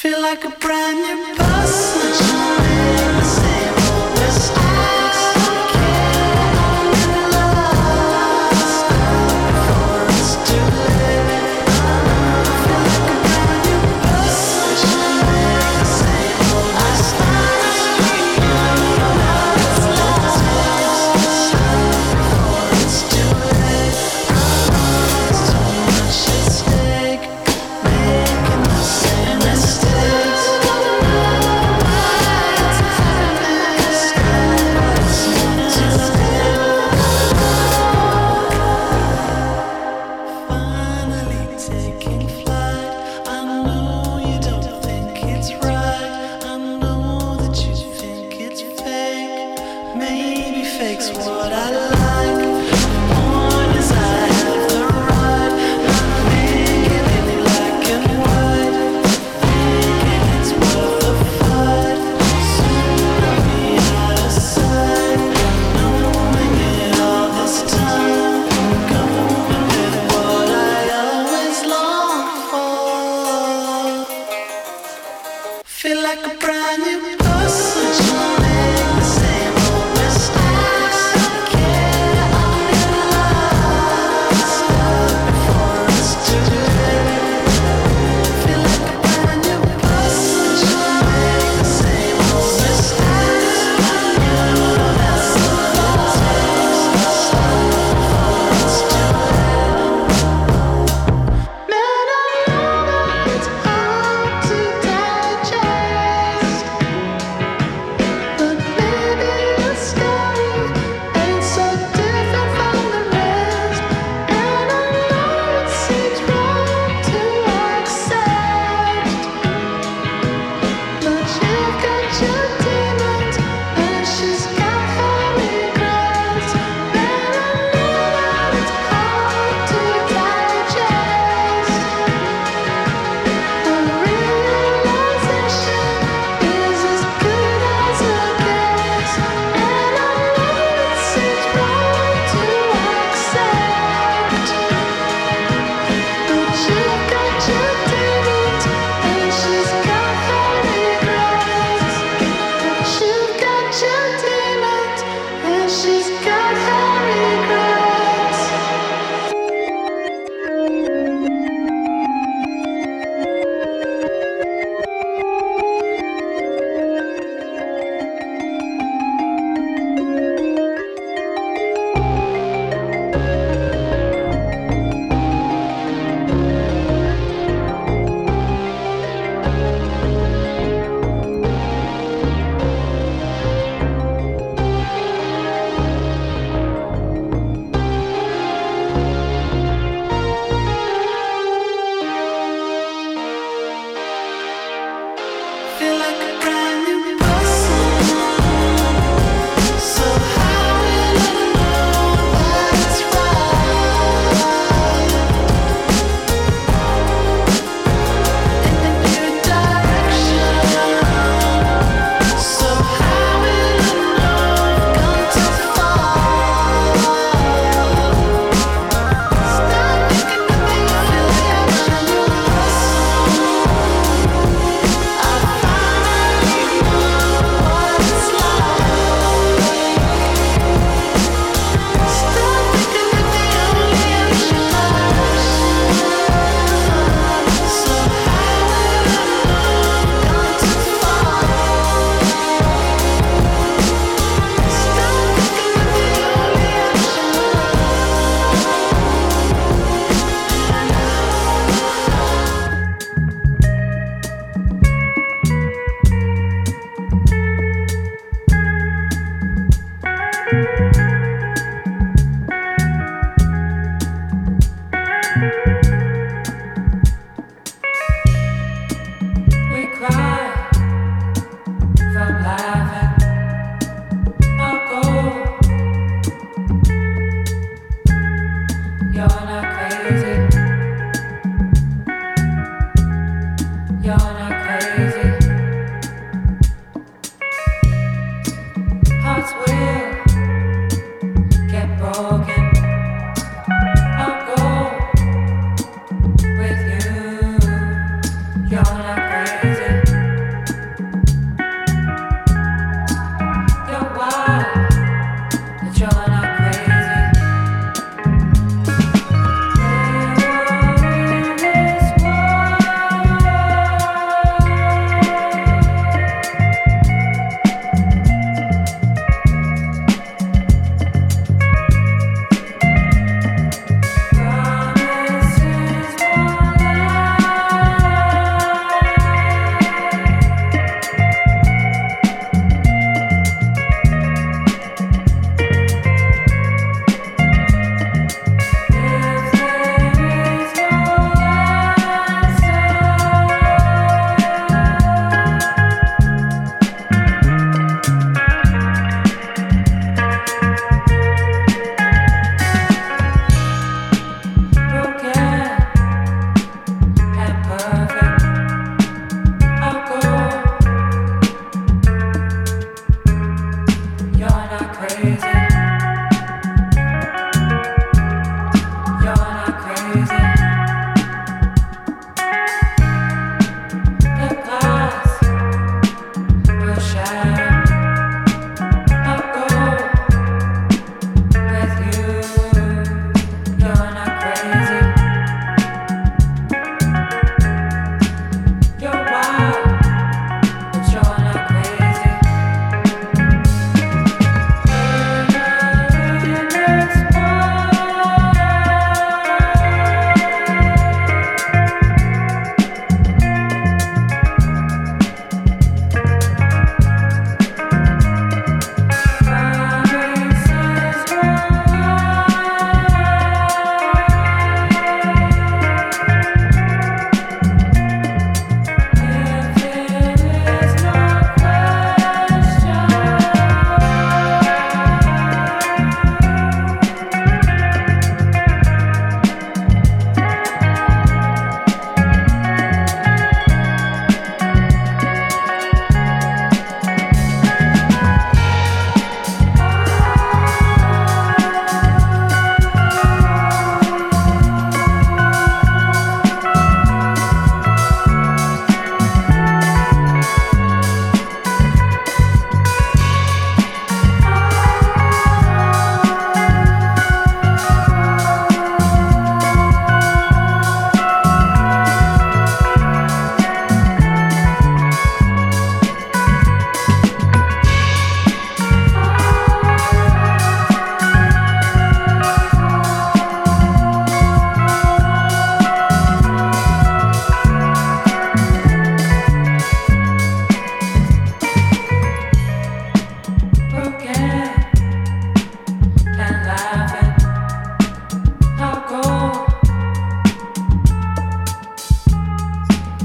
Feel like a brand new person.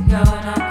gonna